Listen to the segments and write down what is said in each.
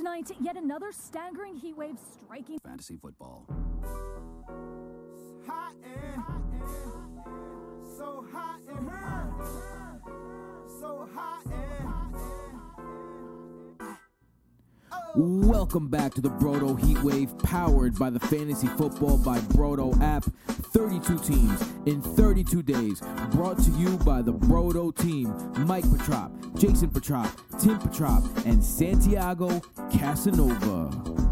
Tonight, yet another staggering heat wave striking fantasy football. Hot and, hot and, so hot and so hot and Welcome back to the Brodo Heatwave, powered by the Fantasy Football by Brodo app. 32 teams in 32 days, brought to you by the Brodo team Mike Petrop, Jason Petrop, Tim Petrop, and Santiago Casanova.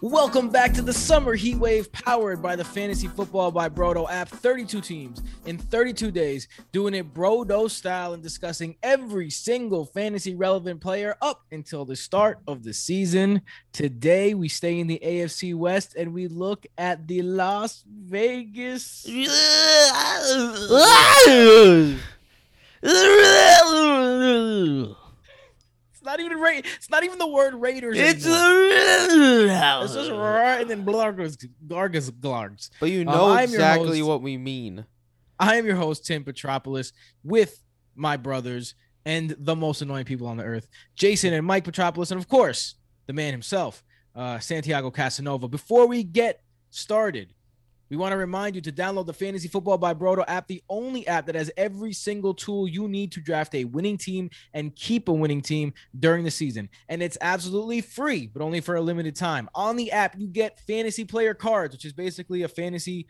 Welcome back to the Summer Heat Wave, powered by the Fantasy Football by Brodo app. 32 teams in 32 days, doing it Brodo style and discussing every single fantasy relevant player up until the start of the season. Today, we stay in the AFC West and we look at the Las Vegas. It's not even Ra- It's not even the word Raiders. It's a It's just right and then Blargus, Gargus, Glargs. But you Um, know I'm exactly what we mean. I am your host, Tim Petropolis, with my brothers and the most annoying people on the earth, Jason and Mike Petropolis, and of course, the man himself, uh, Santiago Casanova. Before we get started, we want to remind you to download the Fantasy Football by Brodo app, the only app that has every single tool you need to draft a winning team and keep a winning team during the season. And it's absolutely free, but only for a limited time. On the app, you get fantasy player cards, which is basically a fantasy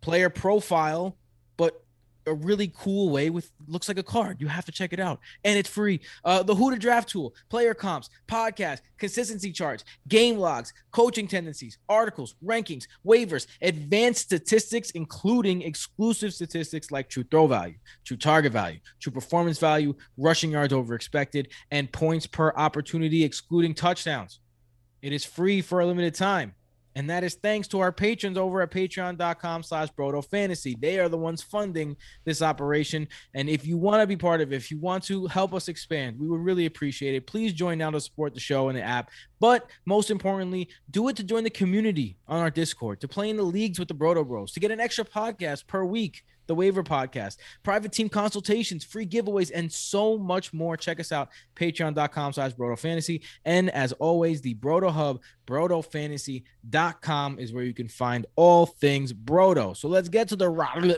player profile, but a really cool way with looks like a card. You have to check it out, and it's free. Uh, the Who to Draft tool, player comps, podcast, consistency charts, game logs, coaching tendencies, articles, rankings, waivers, advanced statistics, including exclusive statistics like true throw value, true target value, true performance value, rushing yards over expected, and points per opportunity, excluding touchdowns. It is free for a limited time. And that is thanks to our patrons over at patreon.com slash broto fantasy. They are the ones funding this operation. And if you want to be part of it, if you want to help us expand, we would really appreciate it. Please join now to support the show and the app. But most importantly, do it to join the community on our Discord, to play in the leagues with the Broto Bros, to get an extra podcast per week, the Waiver Podcast, private team consultations, free giveaways, and so much more. Check us out, patreon.com slash Broto Fantasy. And as always, the Broto Hub, brotofantasy.com is where you can find all things Broto. So let's get to the Raiders.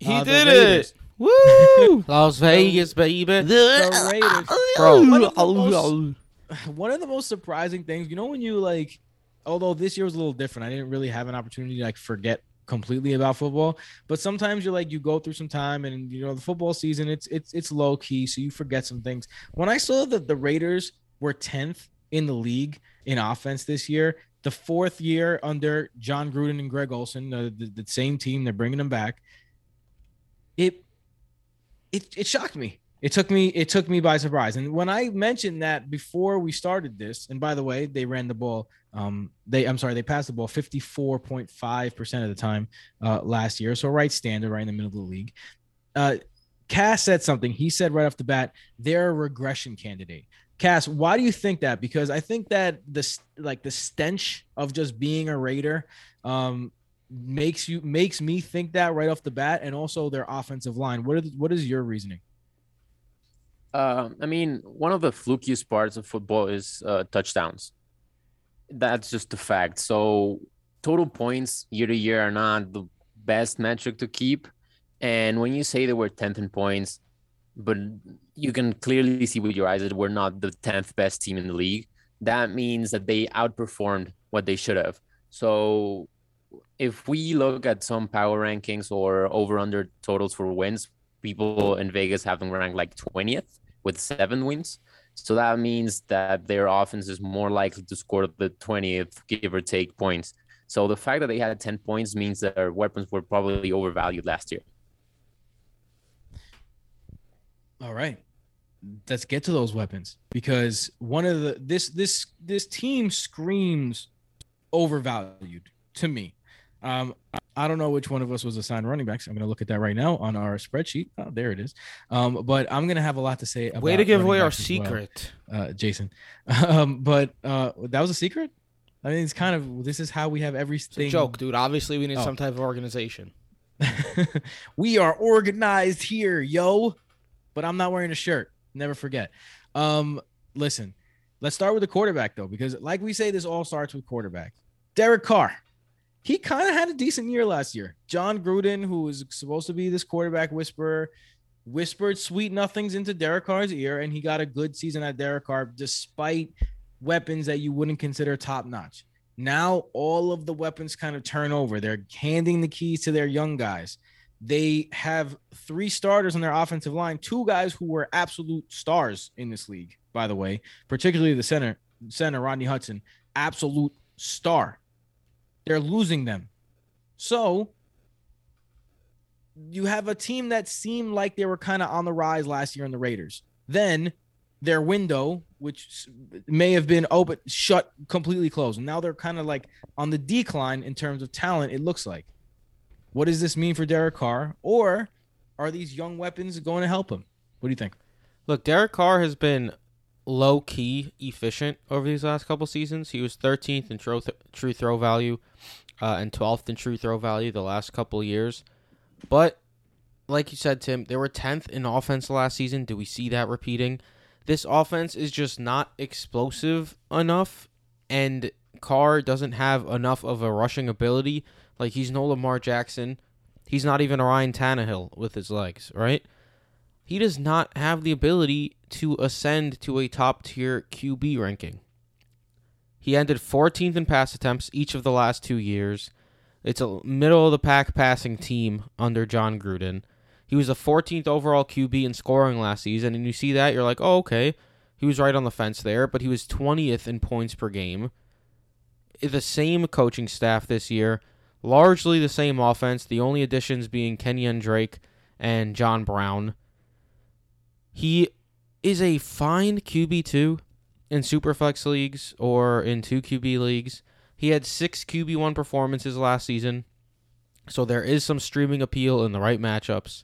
He Uh, the did Raiders. it. Woo! Las Vegas, baby. The Raiders. Bro. One of the most- surprising things, you know, when you like, although this year was a little different, I didn't really have an opportunity to like forget completely about football. But sometimes you're like, you go through some time, and you know, the football season, it's it's it's low key, so you forget some things. When I saw that the Raiders were tenth in the league in offense this year, the fourth year under Jon Gruden and Greg Olson, the, the, the same team, they're bringing them back. It it it shocked me. It took me it took me by surprise. And when I mentioned that before we started this, and by the way, they ran the ball. Um, they I'm sorry, they passed the ball 54.5 percent of the time uh, last year. So right standard, right in the middle of the league. Uh, Cass said something. He said right off the bat, they're a regression candidate. Cass, why do you think that? Because I think that this like the stench of just being a Raider um, makes you makes me think that right off the bat, and also their offensive line. What are the, what is your reasoning? Uh, I mean, one of the flukiest parts of football is uh, touchdowns. That's just a fact. So, total points year to year are not the best metric to keep. And when you say they were 10th in points, but you can clearly see with your eyes that we're not the 10th best team in the league, that means that they outperformed what they should have. So, if we look at some power rankings or over under totals for wins, people in Vegas have them ranked like 20th with seven wins. So that means that their offense is more likely to score the 20th, give or take points. So the fact that they had 10 points means that their weapons were probably overvalued last year. All right. Let's get to those weapons because one of the this this this team screams overvalued to me. Um, I don't know which one of us was assigned running backs. I'm going to look at that right now on our spreadsheet. Oh, there it is. Um, but I'm going to have a lot to say. About Way to give away our as well, secret. uh, Jason. Um, but uh, that was a secret. I mean, it's kind of this is how we have It's a everything. joke, dude. Obviously, we need Oh. some type of organization. we are organized here, yo. But I'm not wearing a shirt. Never forget. Um, listen, Let's start with the quarterback though, because like we say, this all starts with quarterback. Derek Carr. He kind of had a decent year last year. Jon Gruden, who was supposed to be this quarterback whisperer, whispered sweet nothings into Derek Carr's ear, and he got a good season at Derek Carr despite weapons that you wouldn't consider top notch. Now all of the weapons kind of turn over. They're handing the keys to their young guys. They have three starters on their offensive line, two guys who were absolute stars in this league, by the way, particularly the center, center Rodney Hudson, absolute star. They're losing them. So you have a team that seemed like they were kind of on the rise last year in the Raiders. Then their window, which may have been oh, open, shut completely closed. Now they're kind of like on the decline in terms of talent, it looks like. What does this mean for Derek Carr? Or are these young weapons going to help him? What do you think? Look, Derek Carr has been low key efficient over these last couple seasons. He was 13th in true, true throw value uh, and 12th in true throw value the last couple years. But like you said, Tim, they were 10th in offense last season. Do we see that repeating? This offense is just not explosive enough, and Carr doesn't have enough of a rushing ability. Like he's no Lamar Jackson. He's not even a Ryan Tannehill with his legs, right? He does not have the ability to ascend to a top tier QB ranking. He ended 14th in pass attempts each of the last two years. It's a middle of the pack passing team under Jon Gruden. He was a 14th overall QB in scoring last season, and you see that, you're like, oh, okay. He was right on the fence there, but he was 20th in points per game. The same coaching staff this year, largely the same offense, the only additions being Kenyon Drake and John Brown. He is a fine QB2 in Superflex leagues or in 2 QB leagues. He had six QB1 performances last season, so there is some streaming appeal in the right matchups.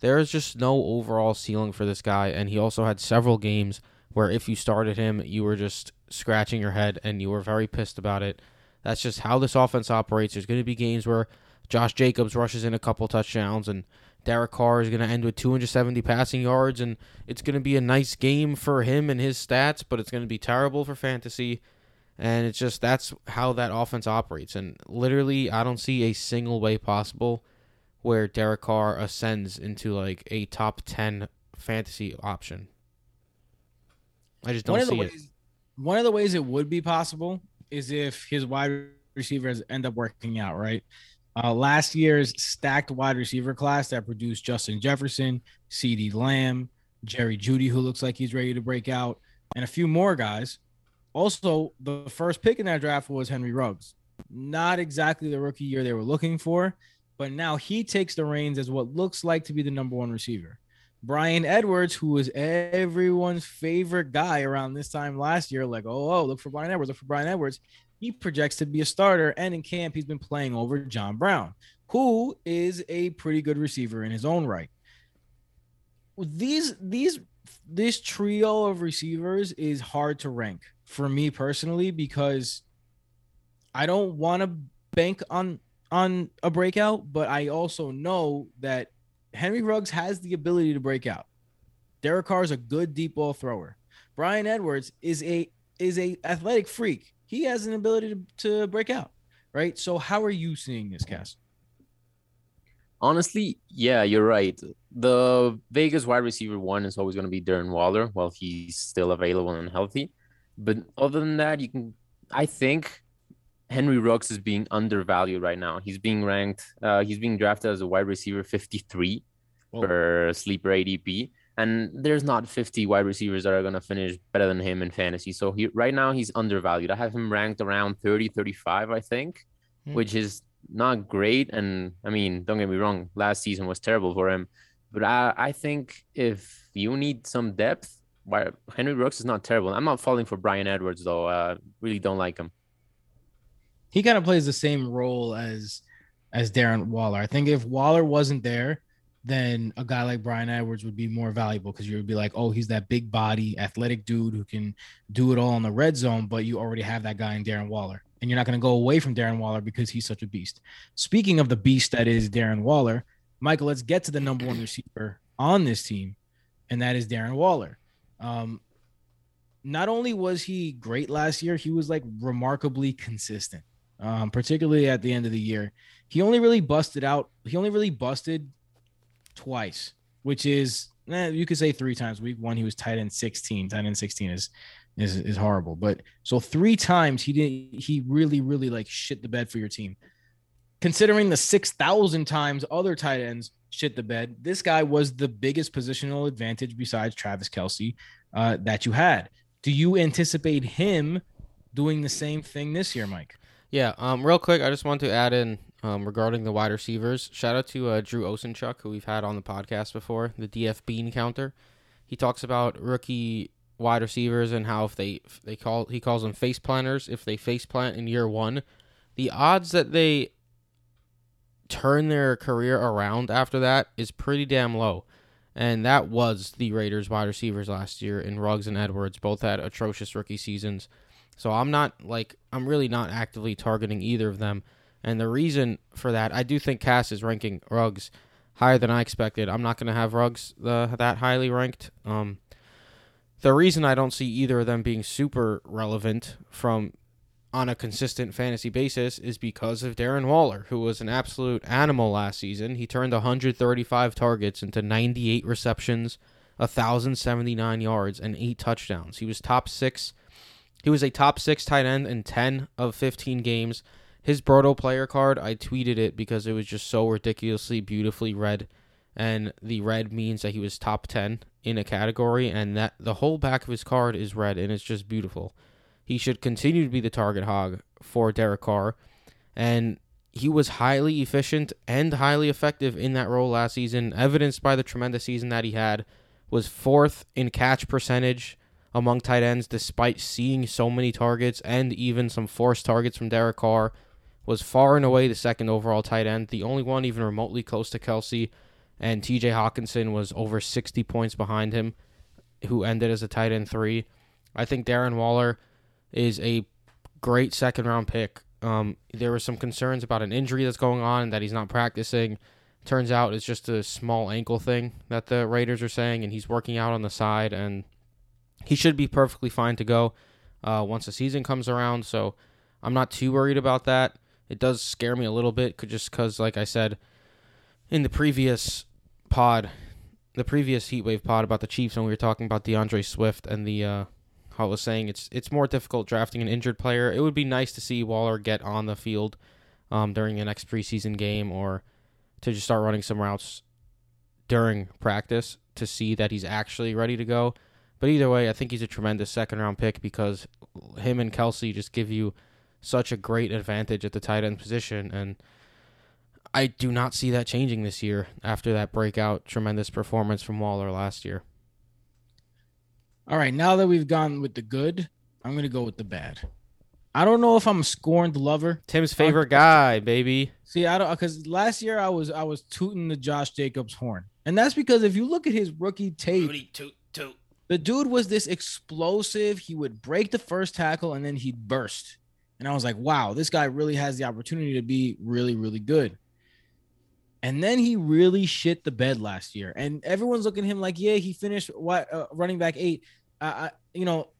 There is just no overall ceiling for this guy, and he also had several games where if you started him, you were just scratching your head and you were very pissed about it. That's just how this offense operates. There's going to be games where Josh Jacobs rushes in a couple touchdowns and Derek Carr is going to end with 270 passing yards, and it's going to be a nice game for him and his stats, but it's going to be terrible for fantasy. And it's just that's how that offense operates. And literally, I don't see a single way possible where Derek Carr ascends into like a top 10 fantasy option. I just don't one of the it. ways, one of the ways it would be possible is if his wide receivers end up working out, right? Uh, last year's stacked wide receiver class that produced Justin Jefferson, CeeDee Lamb, Jerry Jeudy, who looks like he's ready to break out, and a few more guys. Also, the first pick in that draft was Henry Ruggs. Not exactly the rookie year they were looking for, but now he takes the reins as what looks like to be the number one receiver. Bryan Edwards, who was everyone's favorite guy around this time last year, like, oh, oh, look for Bryan Edwards, look for Bryan Edwards. He projects to be a starter, and in camp, he's been playing over John Brown, who is a pretty good receiver in his own right. These, these, this trio of receivers is hard to rank for me personally because I don't want to bank on on a breakout, but I also know that Henry Ruggs has the ability to break out. Derek Carr is a good deep ball thrower. Bryan Edwards is a is a athletic freak. He has an ability to, to break out, right? So how are you seeing this cast? Honestly, yeah, you're right. The Vegas wide receiver one is always going to be Darren Waller while he's still available and healthy. But other than that, you can, I think Henry Ruggs is being undervalued right now. He's being ranked, uh, he's being drafted as a wide receiver 53 Whoa. for sleeper ADP. And there's not 50 wide receivers that are going to finish better than him in fantasy. So he, right now he's undervalued. I have him ranked around 30, 35, I think, Hmm. which is not great. And I mean, don't get me wrong, last season was terrible for him. But I, I think if you need some depth, why Henry Ruggs is not terrible. I'm not falling for Bryan Edwards though. Uh, really don't like him. He kind of plays the same role as as Darren Waller. I think if Waller wasn't there, then a guy like Bryan Edwards would be more valuable because you would be like, oh, he's that big body, athletic dude who can do it all in the red zone, but you already have that guy in Darren Waller. And you're not going to go away from Darren Waller because he's such a beast. Speaking of the beast that is Darren Waller, Michael, let's get to the number one receiver on this team, and that is Darren Waller. Um, not only was he great last year, he was like remarkably consistent. Um, particularly at the end of the year. He only really busted out. He only really busted twice, which is eh, you could say three times. Week one, he was tight end 16. Tight end 16 is is is horrible. But so three times he didn't he really, really like shit the bed for your team. Considering the six thousand times other tight ends shit the bed, this guy was the biggest positional advantage besides Travis Kelce uh, that you had. Do you anticipate him doing the same thing this year, Mike? Yeah, um, real quick, I just want to add in um, regarding the wide receivers. Shout out to uh, Drew Osenchuk, who we've had on the podcast before, the DF Bean counter. He talks about rookie wide receivers and how if they if they call he calls them face planters. If they face plant in year one, the odds that they turn their career around after that is pretty damn low. And that was the Raiders wide receivers last year in Ruggs and Edwards. Both had atrocious rookie seasons. So I'm not like I'm really not actively targeting either of them. And the reason for that, I do think Cass is ranking Ruggs higher than I expected. I'm not going to have Ruggs uh, that highly ranked. Um, the reason I don't see either of them being super relevant from on a consistent fantasy basis is because of Darren Waller, who was an absolute animal last season. He turned 135 targets into 98 receptions, 1,079 yards, and eight touchdowns. He was top six. He was a top six tight end in 10 of 15 games. His Brodo player card, I tweeted it because it was just so ridiculously beautifully red. And the red means that he was top 10 in a category, and that the whole back of his card is red, and it's just beautiful. He should continue to be the target hog for Derek Carr. And he was highly efficient and highly effective in that role last season, evidenced by the tremendous season that he had. Was fourth in catch percentage among tight ends, despite seeing so many targets and even some forced targets from Derek Carr. Was far and away the second overall tight end, the only one even remotely close to Kelce. And TJ Hockenson was over 60 points behind him, who ended as a tight end three. I think Darren Waller is a great second round pick. Um, there were some concerns about an injury that's going on and that he's not practicing. Turns out it's just a small ankle thing that the Raiders are saying, and he's working out on the side, and he should be perfectly fine to go uh, once the season comes around. So I'm not too worried about that. It does scare me a little bit, just because, like I said in the previous pod, the previous Heatwave pod about the Chiefs, when we were talking about D'Andre Swift and the uh, I was saying it's it's more difficult drafting an injured player. It would be nice to see Waller get on the field um, during the next preseason game or to just start running some routes during practice to see that he's actually ready to go. But either way, I think he's a tremendous second round pick because him and Kelce just give you such a great advantage at the tight end position. And I do not see that changing this year after that breakout tremendous performance from Waller last year. All right, now that we've gone with the good, I'm gonna go with the bad. I don't know if I'm a scorned lover. Tim's favorite guy, baby. See, I don't because last year I was I was tooting the Josh Jacobs horn, and that's because if you look at his rookie tape, toot, toot. the dude was this explosive. He would break the first tackle and then he'd burst, and I was like, wow, this guy really has the opportunity to be really really good. And then he really shit the bed last year, and everyone's looking at him like, yeah, he finished what uh, running back eight. I, I, you know,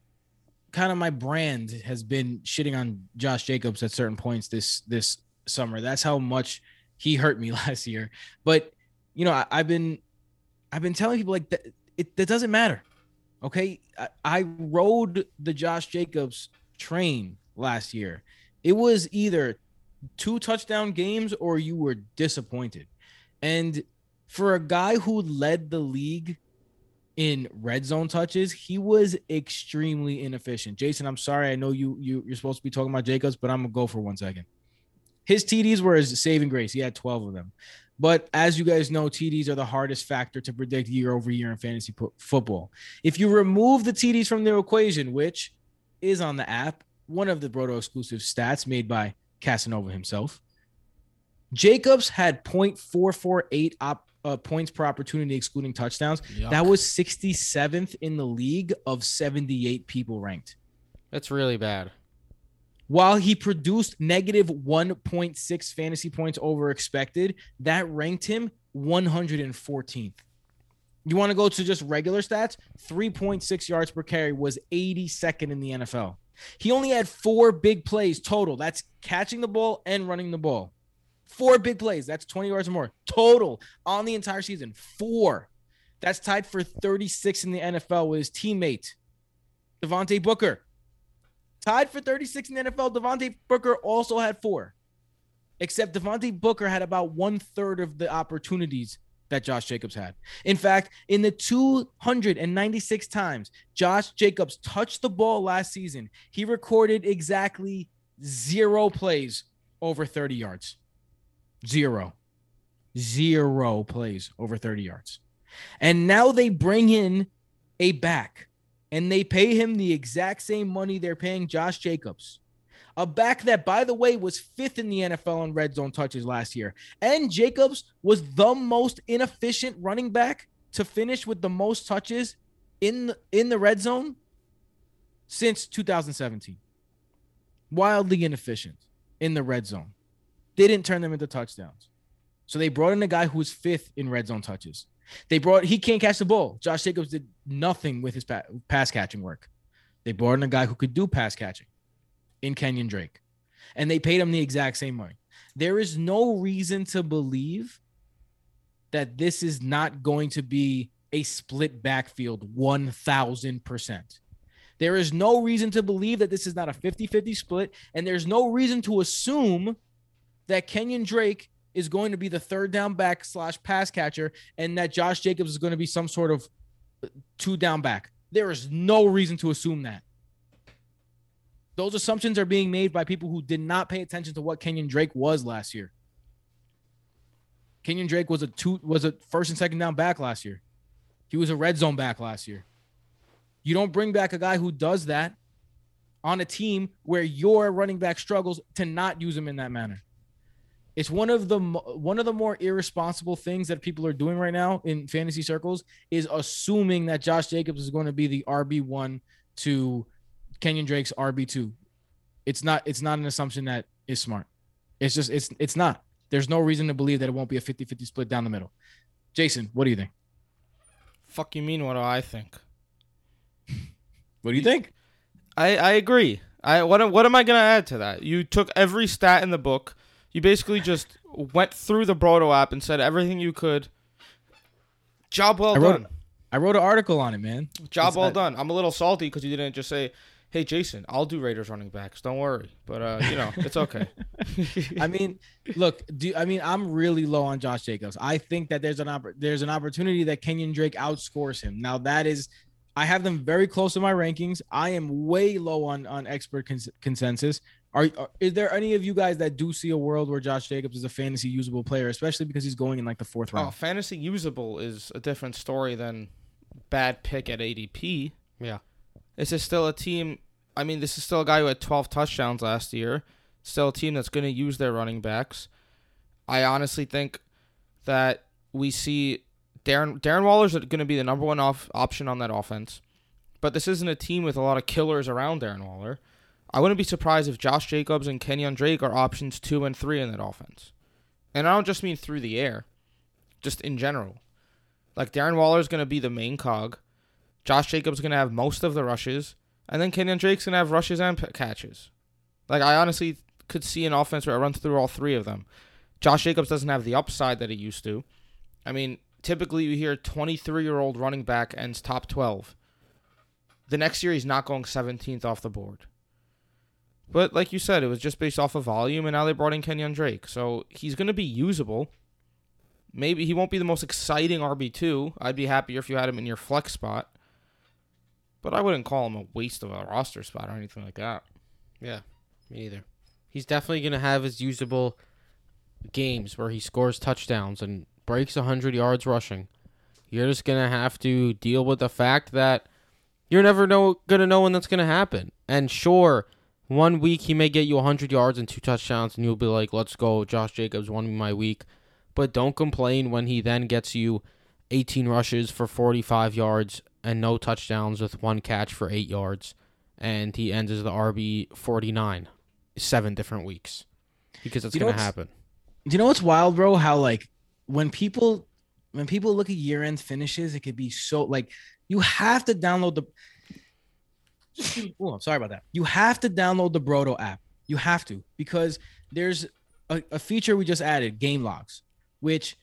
kind of my brand has been shitting on Josh Jacobs at certain points this this summer. That's how much he hurt me last year. But you know, I, have been I've been telling people like that it that doesn't matter. Okay, I, I rode the Josh Jacobs train last year. It was either two touchdown games or you were disappointed. And for a guy who led the league in red zone touches, he was extremely inefficient. Jason, I'm sorry. I know you, you you're supposed to be talking about Jacobs, but I'm gonna go for one second. His TDs were his saving grace. He had 12 of them. But as you guys know, TDs are the hardest factor to predict year over year in fantasy po- football. If you remove the TDs from their equation, which is on the app, one of the Brodo exclusive stats made by Casanova himself, Jacobs had 0.448 op, uh, points per opportunity, excluding touchdowns. Yuck. That was 67th in the league of 78 people ranked. That's really bad. While he produced negative 1.6 fantasy points over expected, that ranked him 114th. You want to go to just regular stats? 3.6 yards per carry was 82nd in the NFL. He only had four big plays total. That's catching the ball and running the ball. Four big plays. That's 20 yards or more total on the entire season. Four. That's tied for 36 in the NFL with his teammate, Devontae Booker. Tied for 36 in the NFL. Devontae Booker also had four. Except Devontae Booker had about one third of the opportunities that Josh Jacobs had. In fact, in the 296 times Josh Jacobs touched the ball last season, he recorded exactly zero plays over 30 yards. Zero. Zero plays over 30 yards. And now they bring in a back and they pay him the exact same money they're paying Josh Jacobs. A back that, by the way, was fifth in the NFL in red zone touches last year. And Jacobs was the most inefficient running back to finish with the most touches in in the red zone since 2017. Wildly inefficient in the red zone. They Didn't turn them into touchdowns. So they brought in a guy who was fifth in red zone touches. They brought he can't catch the ball. Josh Jacobs did nothing with his pass catching work. They brought in a guy who could do pass catching in Kenyon Drake, and they paid him the exact same money. There is no reason to believe that this is not going to be a split backfield 1000%. There is no reason to believe that this is not a 50 50 split, and there's no reason to assume that Kenyon Drake is going to be the third down back slash pass catcher, and that Josh Jacobs is going to be some sort of two down back. There is no reason to assume that. Those assumptions are being made by people who did not pay attention to what Kenyon Drake was last year. Kenyon Drake was a two was a first and second down back last year. He was a red zone back last year. You don't bring back a guy who does that on a team where your running back struggles to not use him in that manner. It's one of the one of the more irresponsible things that people are doing right now in fantasy circles is assuming that Josh Jacobs is going to be the RB one to Kenyon Drake's RB two. It's not. It's not an assumption that is smart. It's just. It's. It's not. There's no reason to believe that it won't be a 50-50 split down the middle. Jason, what do you think? Fuck you mean? What do I think? What do you think? I I agree. I what am- what am I gonna add to that? You took every stat in the book. You basically just went through the Brodo app and said everything you could. Job well I wrote- done. I wrote an article on it, man. Job It's well not- done. I'm a little salty because you didn't just say, "Hey, Jason, I'll do Raiders running backs. Don't worry." But uh, you know, it's okay. I mean, look, do I mean I'm really low on Josh Jacobs. I think that there's an oppor- there's an opportunity that Kenyon Drake outscores him. Now that is I have them very close to my rankings. I am way low on on expert cons- consensus. Are, are is there any of you guys that do see a world where Josh Jacobs is a fantasy usable player, especially because he's going in like the fourth oh, round? fantasy usable is a different story than bad pick at ADP. Yeah. This is still a team. I mean, this is still a guy who had 12 touchdowns last year. Still a team that's going to use their running backs. I honestly think that we see Darren Darren Waller's going to be the number one off option on that offense. But this isn't a team with a lot of killers around Darren Waller. I wouldn't be surprised if Josh Jacobs and Kenyon Drake are options two and three in that offense. And I don't just mean through the air, just in general. Like Darren Waller is going to be the main cog. Josh Jacobs is going to have most of the rushes, and then Kenyon Drake's to have rushes and p- catches. Like I honestly could see an offense where I run through all three of them. Josh Jacobs doesn't have the upside that he used to. I mean, typically you hear 23-year-old running back ends top 12. The next year he's not going 17th off the board. But like you said, it was just based off of volume, and now they brought in Kenyon Drake, so he's to be usable. Maybe he won't be the most exciting RB two. I'd be happier if you had him in your flex spot, but I wouldn't call him a waste of a roster spot or anything like that. Yeah, me neither. He's definitely going to have his usable games where he scores touchdowns and breaks 100 yards rushing. You're just going to have to deal with the fact that you're never know going to know when that's going to happen. And sure, one week he may get you 100 yards and two touchdowns and you'll be like, "Let's go, Josh Jacobs won my week." But don't complain when he then gets you 18 rushes for 45 yards and no touchdowns with one catch for 8 yards and he ends as the RB 49 seven different weeks because that's You to happen. Do you know what's wild, bro? How like when people when people look at year end finishes, it could be so like you have to download the. oh, I'm sorry about that. You have to download the Brodo app. You have to because there's a, a feature we just added, game logs, which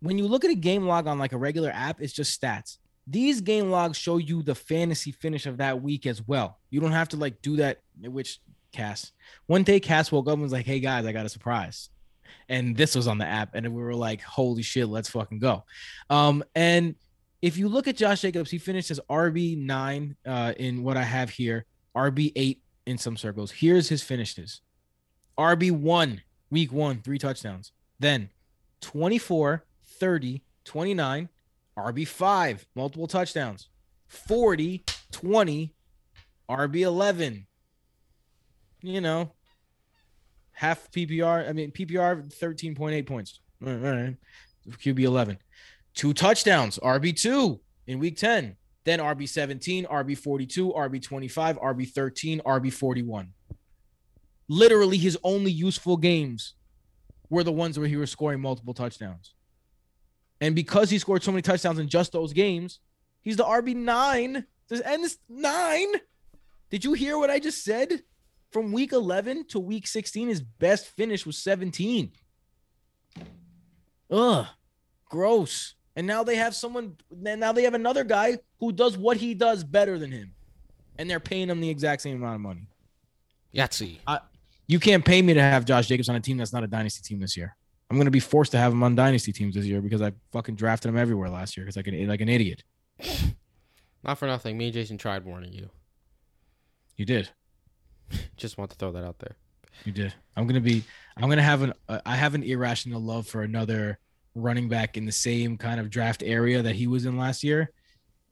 when you look at a game log on like a regular app, it's just stats. These game logs show you the fantasy finish of that week as well. You don't have to like do that, which Cass. One day Cass woke up and was like, Hey guys, I got a surprise. And this was on the app, and we were like, Holy shit, let's fucking go. Um, and if you look at Josh Jacobs, he finished as RB9 uh, in what I have here, RB8 in some circles. Here's his finishes RB1, week one, three touchdowns. Then 24, 30, 29, RB5, multiple touchdowns. 40, 20, RB11. You know, half PPR. I mean, PPR 13.8 points. All right. QB 11. Two touchdowns, RB2 in week 10. Then RB17, RB42, RB25, RB13, RB41. Literally, his only useful games were the ones where he was scoring multiple touchdowns. And because he scored so many touchdowns in just those games, he's the RB9. And this nine. Did you hear what I just said? From week 11 to week 16, his best finish was 17. Ugh, gross. And now they have someone, now they have another guy who does what he does better than him. And they're paying him the exact same amount of money. Yahtzee. You can't pay me to have Josh Jacobs on a team that's not a dynasty team this year. I'm going to be forced to have him on dynasty teams this year because I fucking drafted him everywhere last year because like an like an idiot. Not for nothing. Me and Jason tried warning you. You did. Just want to throw that out there. You did. I'm gonna be. I'm gonna have an. Uh, I have an irrational love for another running back in the same kind of draft area that he was in last year.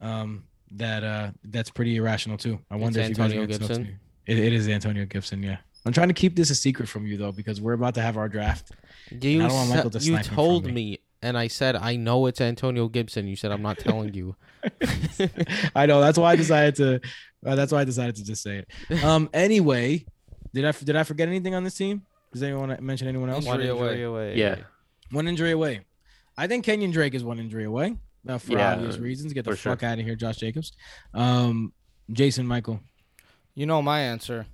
Um, that uh, that's pretty irrational too. I wonder if Antonio you guys Gibson? It, it is Antonio Gibson. Yeah. I'm trying to keep this a secret from you though because we're about to have our draft. You, I don't want Michael to you snipe him from told me. me. and I said I know it's Antonio Gibson. You said I'm not telling you. I know. That's why I decided to. Uh, that's why I decided to just say it. Um. Anyway, did I did I forget anything on this team? Does anyone want to mention anyone else? One Injury injury away. Yeah. One injury away. I think Kenyon Drake is one injury away. Uh, for Yeah, obvious reasons. Get the for sure. fuck out of here, Josh Jacobs. Um, Jason Michael. You know my answer.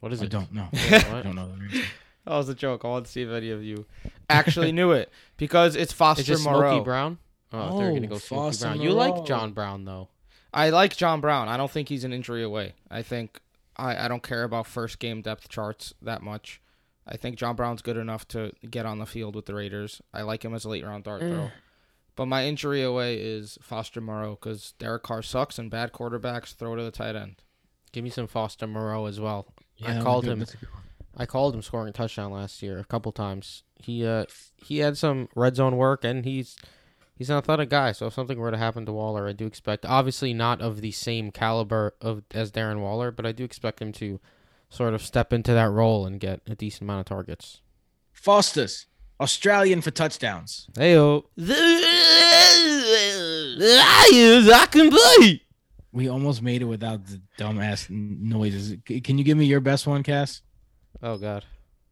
What is I it? don't know. What? I don't know. the reason. That was a joke. I want to see if any of you actually knew it because it's Foster Is it Moreau. Smokey Brown? Oh, they're gonna Oh, go Smokey Foster Brown. You like John Brown though. I like John Brown. I don't think he's an injury away. I think I, I don't care about first game depth charts that much. I think John Brown's good enough to get on the field with the Raiders. I like him as a late round dart throw. But my injury away is Foster Moreau because Derek Carr sucks and bad quarterbacks throw to the tight end. Give me some Foster Moreau as well. Yeah, I that called was good. him. That's a good one. I called him scoring a touchdown last year a couple times. He uh he had some red zone work and he's he's an athletic guy. So if something were to happen to Waller, I do expect obviously not of the same caliber of as Darren Waller, but I do expect him to sort of step into that role and get a decent amount of targets. Foster's Australian for touchdowns. Hey Heyo. I can play. We almost made it without the dumbass noises. Can you give me your best one, Cass? Oh god.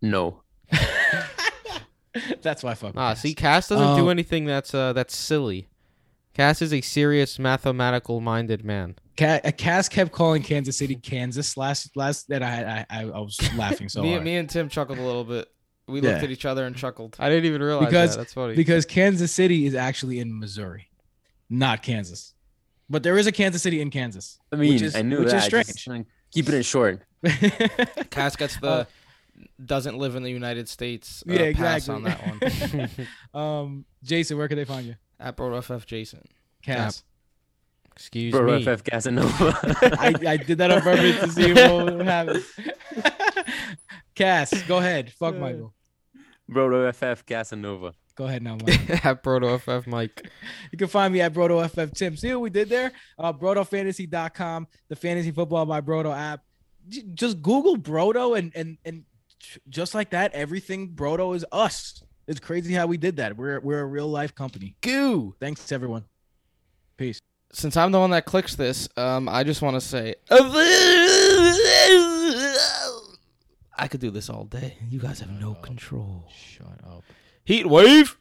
No. That's why I fuck. with Ah, see, Cass doesn't do Um, anything that's uh that's silly. Cass is a serious mathematical minded man. Uh, Cass kept calling Kansas City Kansas last last that I I, I, I was laughing so me, hard me and Tim chuckled a little bit. We looked at each other and chuckled. I didn't even realize Because- that. That's funny. because Kansas City is actually in Missouri, not Kansas. But there is a Kansas City in Kansas. I mean, which is, I knew which that. is just, strange. like, keeping it short. Cass gets the Uh, doesn't live in the United States. Uh, yeah, pass exactly. on that one. um, Jason, where can they find you? At BroFF Jason. Cass. Excuse Bro, me. FF Casanova. I, I did that on purpose to see what would happen. Cass, go ahead. Fuck Michael. Bro, FF Casanova. Go ahead now, Mike. At Proto FF Mike. You can find me at Brodo FF Tim. See what we did there? Uh, BrodoFantasy.com, the fantasy football by Brodo app. J- Just Google Brodo and and and just like that, everything Brodo is us. It's crazy how we did that. We're we're a real life company. Goo. Thanks everyone. Peace. Since I'm the one that clicks this, um, I just want to say I could do this all day. You guys have no control. Shut up. Heat wave.